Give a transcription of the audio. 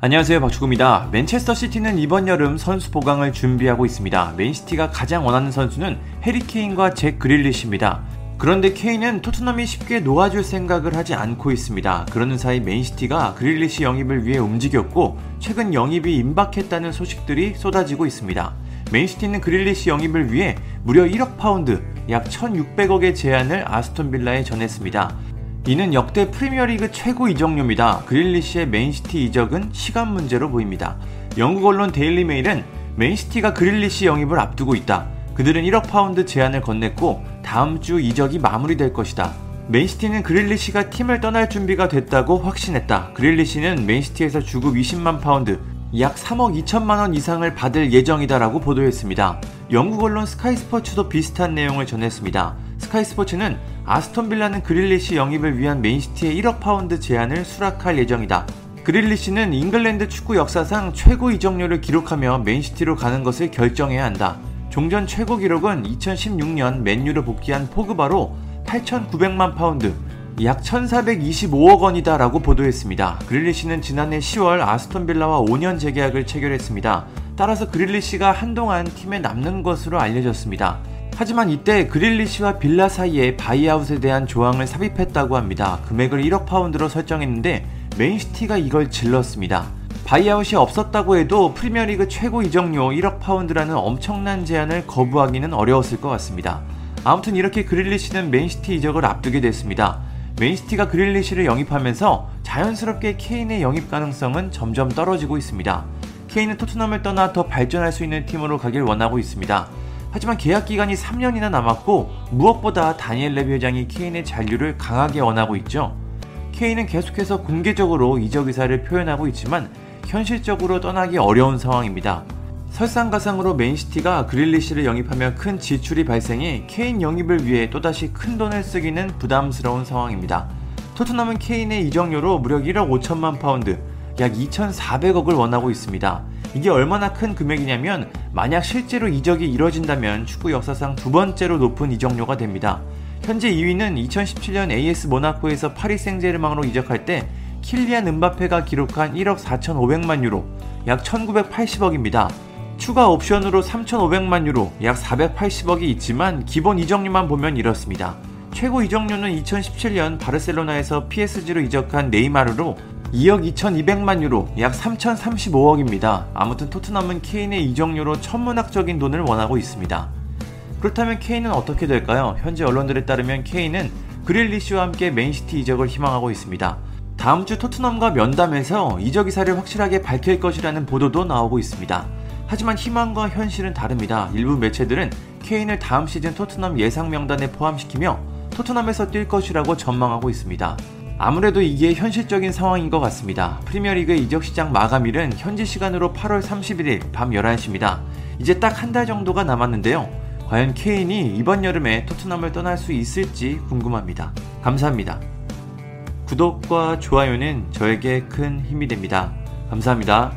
안녕하세요 박주구입니다. 맨체스터 시티는 이번 여름 선수 보강을 준비하고 있습니다. 맨시티가 가장 원하는 선수는 해리 케인과 잭 그릴리시입니다. 그런데 케인은 토트넘이 쉽게 놓아줄 생각을 하지 않고 있습니다. 그러는 사이 맨시티가 그릴리시 영입을 위해 움직였고 최근 영입이 임박했다는 소식들이 쏟아지고 있습니다. 맨시티는 그릴리시 영입을 위해 무려 1억 파운드, 약 1,600억의 제안을 아스톤 빌라에 전했습니다. 이는 역대 프리미어리그 최고 이적료입니다. 그릴리시의 맨시티 이적은 시간 문제로 보입니다. 영국 언론 데일리 메일은 맨시티가 그릴리시 영입을 앞두고 있다. 그들은 1억 파운드 제안을 건넸고 다음 주 이적이 마무리될 것이다. 맨시티는 그릴리시가 팀을 떠날 준비가 됐다고 확신했다. 그릴리시는 맨시티에서 주급 20만 파운드, 약 3억 2천만 원 이상을 받을 예정이다라고 보도했습니다. 영국 언론 스카이 스포츠도 비슷한 내용을 전했습니다. 스카이 스포츠는 아스톤 빌라는 그릴리시 영입을 위한 맨시티의 1억 파운드 제안을 수락할 예정이다. 그릴리시는 잉글랜드 축구 역사상 최고 이적료를 기록하며 맨시티로 가는 것을 결정해야 한다. 종전 최고 기록은 2016년 맨유로 복귀한 포그바로 8,900만 파운드, 약 1,425억 원이다라고 보도했습니다. 그릴리시는 지난해 10월 아스톤 빌라와 5년 재계약을 체결했습니다. 따라서 그릴리시가 한동안 팀에 남는 것으로 알려졌습니다. 하지만 이때 그릴리시와 빌라 사이에 바이아웃에 대한 조항을 삽입했다고 합니다. 금액을 1억 파운드로 설정했는데 맨시티가 이걸 질렀습니다. 바이아웃이 없었다고 해도 프리미어리그 최고 이적료 1억 파운드라는 엄청난 제안을 거부하기는 어려웠을 것 같습니다. 아무튼 이렇게 그릴리시는 맨시티 이적을 앞두게 됐습니다. 맨시티가 그릴리시를 영입하면서 자연스럽게 케인의 영입 가능성은 점점 떨어지고 있습니다. 케인은 토트넘을 떠나 더 발전할 수 있는 팀으로 가길 원하고 있습니다. 하지만 계약 기간이 3년이나 남았고 무엇보다 다니엘 레비 회장이 케인의 잔류를 강하게 원하고 있죠. 케인은 계속해서 공개적으로 이적 의사를 표현하고 있지만 현실적으로 떠나기 어려운 상황입니다. 설상가상으로 맨시티가 그릴리시를 영입하면 큰 지출이 발생해 케인 영입을 위해 또다시 큰 돈을 쓰기는 부담스러운 상황입니다. 토트넘은 케인의 이적료로 무려 1억 5천만 파운드, 약 2,400억을 원하고 있습니다. 이게 얼마나 큰 금액이냐면 만약 실제로 이적이 이뤄진다면 축구 역사상 두 번째로 높은 이적료가 됩니다. 현재 2위는 2017년 AS 모나코에서 파리 생제르맹으로 이적할 때 킬리안 은바페가 기록한 1억 4,500만 유로, 약 1,980억입니다. 추가 옵션으로 3,500만 유로, 약 480억이 있지만 기본 이적료만 보면 이렇습니다. 최고 이적료는 2017년 바르셀로나에서 PSG로 이적한 네이마르로 2억 2,200만 유로, 약 3,035억입니다. 아무튼 토트넘은 케인의 이적료로 천문학적인 돈을 원하고 있습니다. 그렇다면 케인은 어떻게 될까요? 현재 언론들에 따르면 케인은 그릴리시와 함께 맨시티 이적을 희망하고 있습니다. 다음 주 토트넘과 면담에서 이적 이사를 확실하게 밝힐 것이라는 보도도 나오고 있습니다. 하지만 희망과 현실은 다릅니다. 일부 매체들은 케인을 다음 시즌 토트넘 예상 명단에 포함시키며 토트넘에서 뛸 것이라고 전망하고 있습니다. 아무래도 이게 현실적인 상황인 것 같습니다. 프리미어리그 이적 시장 마감일은 현지 시간으로 8월 31일 밤 11시입니다. 이제 딱 한 달 정도가 남았는데요. 과연 케인이 이번 여름에 토트넘을 떠날 수 있을지 궁금합니다. 감사합니다. 구독과 좋아요는 저에게 큰 힘이 됩니다. 감사합니다.